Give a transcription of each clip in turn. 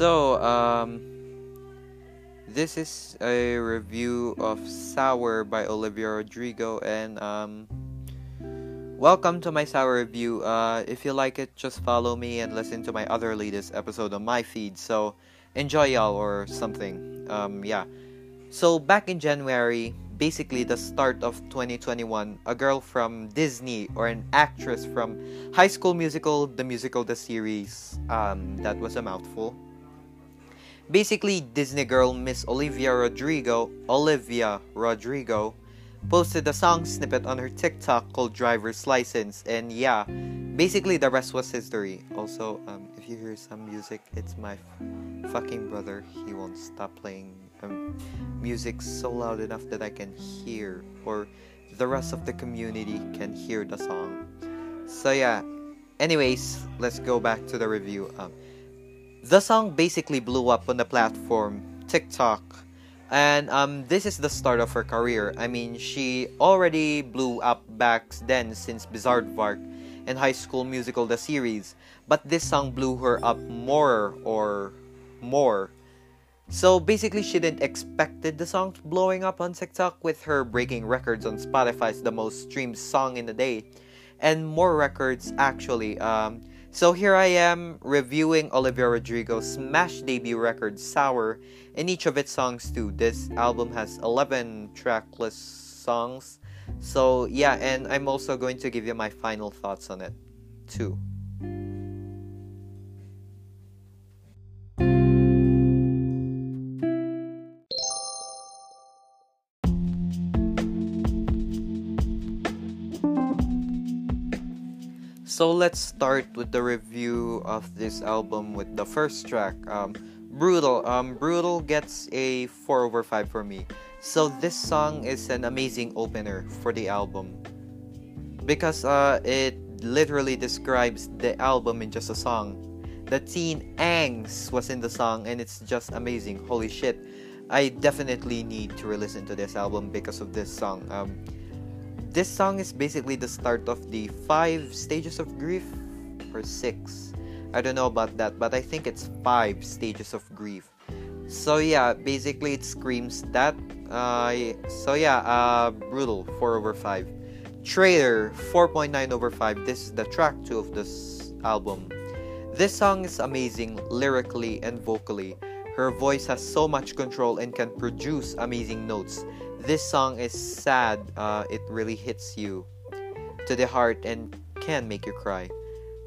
So, um, this is a review of Sour by Olivia Rodrigo, and um, welcome to my Sour review. Uh, if you like it, just follow me and listen to my other latest episode on my feed. So, enjoy y'all or something. Um, yeah. So, back in January, basically the start of 2021, a girl from Disney or an actress from High School Musical, the musical, the series, um, that was a mouthful. Basically, Disney girl Miss Olivia Rodrigo, Olivia Rodrigo, posted a song snippet on her TikTok called Driver's License, and yeah, basically the rest was history. Also, um, if you hear some music, it's my f- fucking brother. He won't stop playing um, music so loud enough that I can hear, or the rest of the community can hear the song. So yeah. Anyways, let's go back to the review. Um, the song basically blew up on the platform TikTok, and um, this is the start of her career. I mean, she already blew up back then since Bizaardvark and High School Musical the series, but this song blew her up more or more so basically, she didn't expected the song blowing up on TikTok with her breaking records on Spotify's the most streamed song in the day, and more records actually. Um, so here I am reviewing Olivia Rodrigo's smash debut record Sour, and each of its songs too. This album has 11 trackless songs. So yeah, and I'm also going to give you my final thoughts on it too. So let's start with the review of this album with the first track, um, Brutal. Um, Brutal gets a 4 over 5 for me. So this song is an amazing opener for the album because uh, it literally describes the album in just a song. The teen angst was in the song and it's just amazing. Holy shit. I definitely need to re-listen to this album because of this song. Um, this song is basically the start of the five stages of grief or six. I don't know about that but i think it's five stages of grief. So yeah basically it screams that uh, so yeah uh, brutal 4 over 5 traitor 4.9 over 5 this is the track 2 of this album. This song is amazing lyrically and vocally. Her voice has so much control and can produce amazing notes this song is sad. Uh, it really hits you to the heart and can make you cry.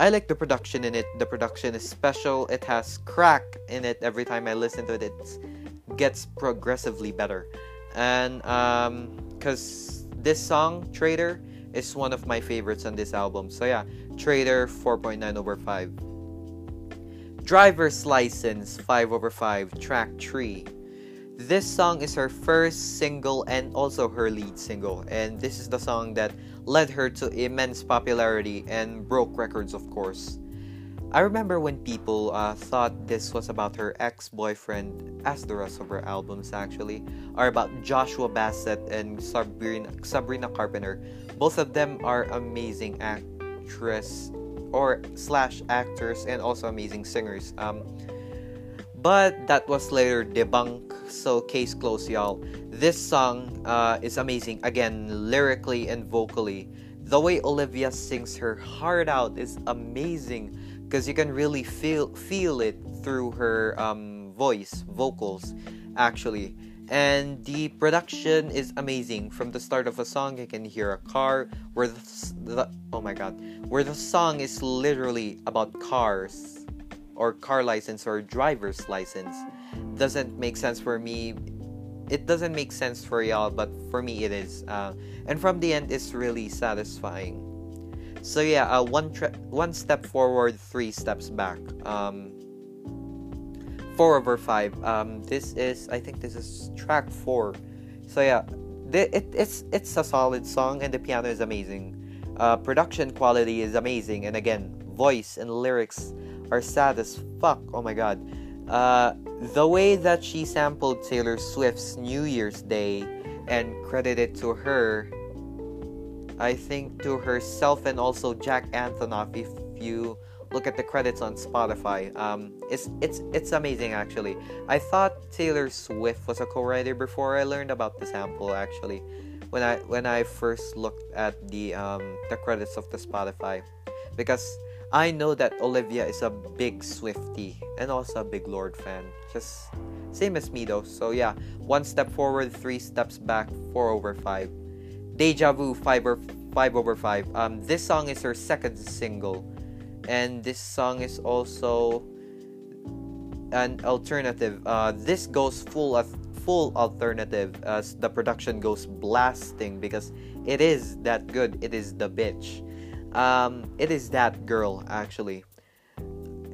I like the production in it. The production is special. It has crack in it. Every time I listen to it, it gets progressively better. And um, cause this song, Traitor, is one of my favorites on this album. So yeah, Traitor 4.9 over 5. Driver's License 5 over 5, track 3. This song is her first single and also her lead single, and this is the song that led her to immense popularity and broke records, of course. I remember when people uh, thought this was about her ex boyfriend, as the rest of her albums actually are about Joshua Bassett and Sabrina, Sabrina Carpenter. Both of them are amazing actress or slash actors and also amazing singers. Um, but that was later debunked so case closed y'all. This song uh, is amazing. Again lyrically and vocally. The way olivia sings her heart out is amazing because you can really feel feel it through her um, voice vocals actually. And the production is amazing. From the start of a song you can hear a car where the, the oh my god where the song is literally about cars or car license or driver's license doesn't make sense for me. It doesn't make sense for y'all but for me it is uh, and from the end it's really satisfying. So yeah uh, one tra- one step forward three steps back. Um, four over five. Um, this is i think this is track four. So yeah th- it, it's it's a solid song and the piano is amazing. Uh, production quality is amazing. And again voice and lyrics are sad as fuck oh my god uh, the way that she sampled Taylor Swift's New Year's Day and credited to her, I think to herself and also Jack Antonoff, if you look at the credits on Spotify. Um, it's it's it's amazing actually. I thought Taylor Swift was a co-writer before I learned about the sample actually. When I when I first looked at the um, the credits of the Spotify, because I know that Olivia is a big Swiftie and also a big Lorde fan. Just same as me though. So yeah, one step forward, three steps back, four over five. Deja Vu, five over five over five. Um, this song is her second single, and this song is also an alternative. Uh, this goes full of full alternative as the production goes blasting because it is that good. It is the bitch. Um, it is that girl actually.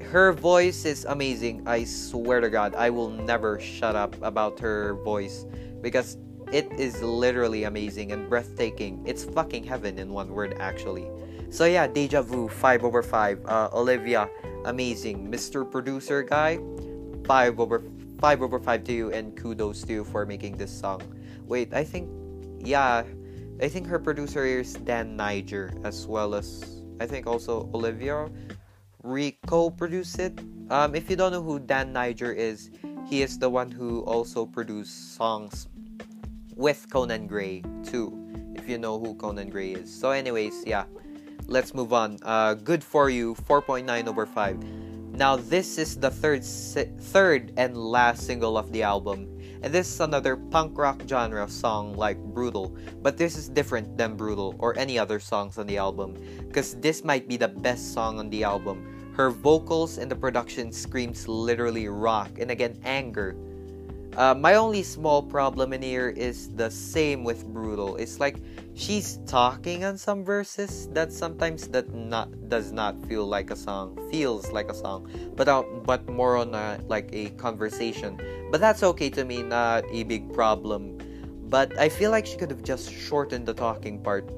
Her voice is amazing. I swear to God, I will never shut up about her voice because it is literally amazing and breathtaking. It's fucking heaven in one word, actually. So yeah, Deja Vu, 5 over 5. Uh, Olivia, amazing. Mr. Producer Guy, 5 over 5 over 5 to you and kudos to you for making this song. Wait, I think yeah, I think her producer is Dan Nigro as well as I think also Olivia Rico produced it. Um, if you don't know who Dan Nigro is, he is the one who also produced songs with Conan Gray too, if you know who Conan Gray is. So, anyways, yeah, let's move on. Uh, Good for You, 4.9 over 5. Now, this is the third si- third and last single of the album, and this is another punk rock genre song like Brutal, but this is different than Brutal or any other songs on the album, because this might be the best song on the album. Her vocals and the production screams literally rock and again anger uh, my only small problem in here is the same with brutal. It's like she's talking on some verses that sometimes that not does not feel like a song, feels like a song, but uh, but more on a, like a conversation. But that's okay to me, not a big problem. But I feel like she could have just shortened the talking part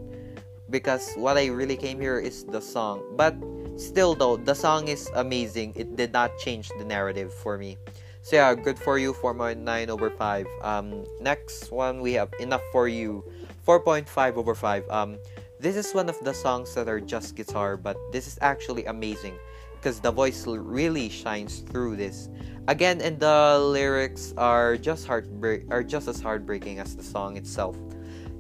because what I really came here is the song. But still, though, the song is amazing. It did not change the narrative for me. So yeah, good for you, 4.9 over 5. Um, next one we have Enough for You, 4.5 over 5. Um, this is one of the songs that are just guitar, but this is actually amazing because the voice really shines through this. Again, and the lyrics are just heartbreak are just as heartbreaking as the song itself.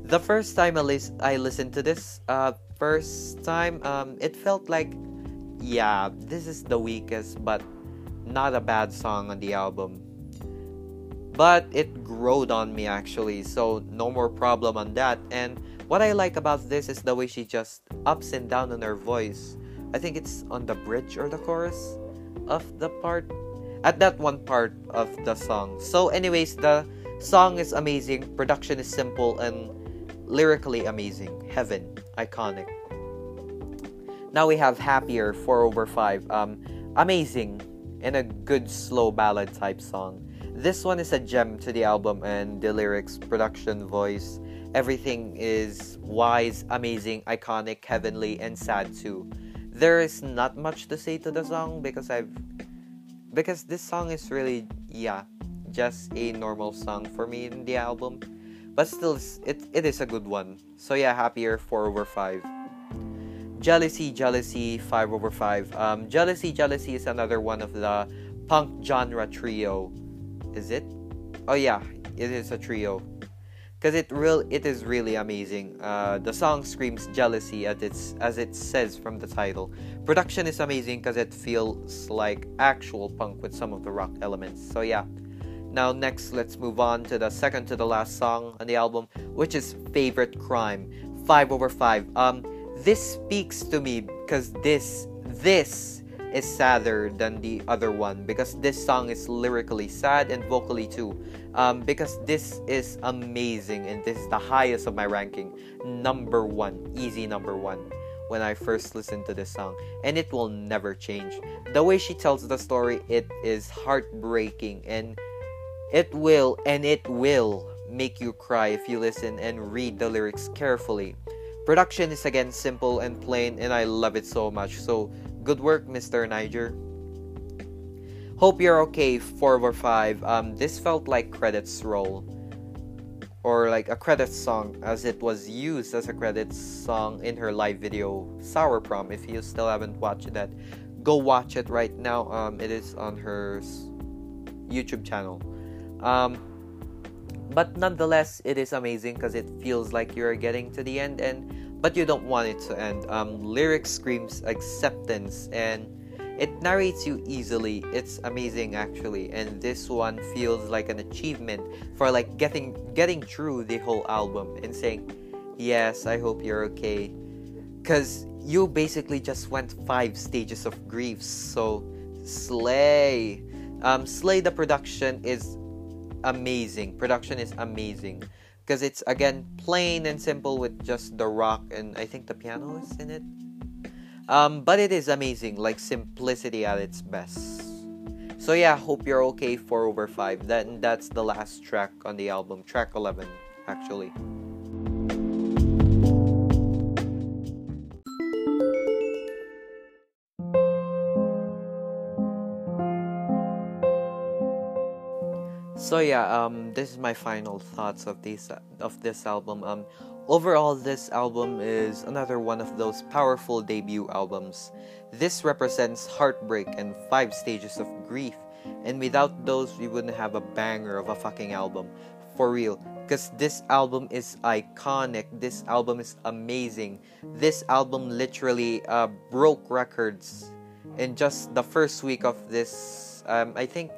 The first time I, lis- I listened to this, uh, first time, um, it felt like, yeah, this is the weakest, but not a bad song on the album. But it growed on me actually, so no more problem on that. And what I like about this is the way she just ups and down on her voice. I think it's on the bridge or the chorus of the part at that one part of the song. So anyways, the song is amazing, production is simple and lyrically amazing. Heaven, iconic. Now we have Happier 4 over 5. Um amazing and a good slow ballad type song. This one is a gem to the album and the lyrics, production, voice, everything is wise, amazing, iconic, heavenly, and sad too. There is not much to say to the song because I've because this song is really yeah, just a normal song for me in the album. But still it it is a good one. So yeah, happier 4 over 5. Jealousy, Jealousy, 5 over 5. Um, Jealousy, Jealousy is another one of the punk genre trio. Is it? Oh yeah, it is a trio. Cause it real it is really amazing. Uh, the song screams jealousy as its as it says from the title. Production is amazing because it feels like actual punk with some of the rock elements. So yeah. Now next, let's move on to the second to the last song on the album, which is Favorite Crime, five over five. Um, this speaks to me because this this is sadder than the other one because this song is lyrically sad and vocally too. Um, because this is amazing and this is the highest of my ranking. Number one easy number one when i first listened to this song. And it will never change. The way she tells the story it is heartbreaking and it will and it will make you cry if you listen and read the lyrics carefully Production is again simple and plain, and I love it so much. So, good work, Mr. Nigro. Hope you're okay, 4 over 5. Um, this felt like credits roll. Or like a credits song, as it was used as a credits song in her live video, Sour Prom, if you still haven't watched that. go watch it right now. Um, it is on her YouTube channel. Um, but nonetheless, it is amazing because it feels like you're getting to the end, and but you don't want it to end. Um, lyric screams acceptance and it narrates you easily. It's amazing actually, and this one feels like an achievement for like getting getting through the whole album and saying, "Yes, I hope you're okay," because you basically just went five stages of grief. So slay, um, slay. The production is amazing. Production is amazing because it's again plain and simple with just the rock and I think the piano is in it. Um, but it is amazing, like simplicity at its best. So yeah, hope you're okay. Four over five. Then that's the last track on the album, track eleven, actually. So yeah, um, this is my final thoughts of this of this album. Um, Overall, this album is another one of those powerful debut albums. This represents heartbreak and five stages of grief, and without those, we wouldn't have a banger of a fucking album. For real. Because this album is iconic. This album is amazing. This album literally uh, broke records in just the first week of this. Um, I think,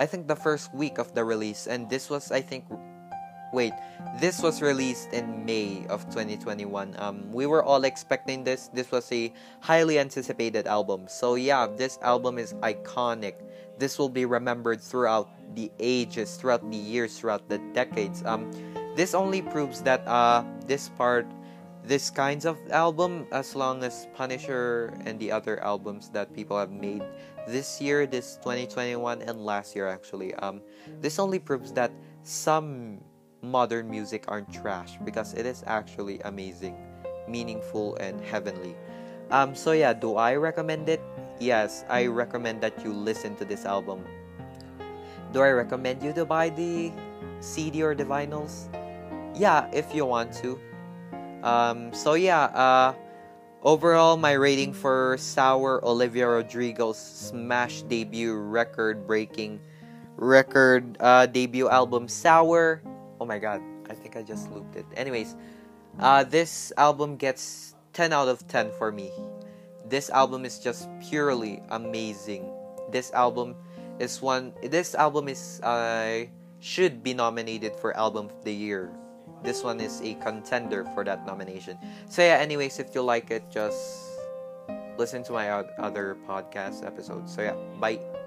I think the first week of the release, and this was, I think, Wait, this was released in May of 2021. Um, we were all expecting this. This was a highly anticipated album. So yeah, this album is iconic. This will be remembered throughout the ages, throughout the years, throughout the decades. Um, this only proves that uh, this part, this kinds of album, as long as Punisher and the other albums that people have made this year, this 2021 and last year actually, um, this only proves that some modern music aren't trash because it is actually amazing, meaningful, and heavenly. Um, so yeah, do I recommend it? Yes, I recommend that you listen to this album. Do I recommend you to buy the CD or the vinyls? Yeah, if you want to. Um, so yeah, uh, overall, my rating for Sour Olivia Rodrigo's smash debut record breaking record uh, debut album Sour Oh my god, I think I just looped it. Anyways, uh, this album gets 10 out of 10 for me. This album is just purely amazing. This album is one. This album is uh, should be nominated for album of the year. This one is a contender for that nomination. So yeah. Anyways, if you like it, just listen to my other podcast episodes. So yeah. Bye.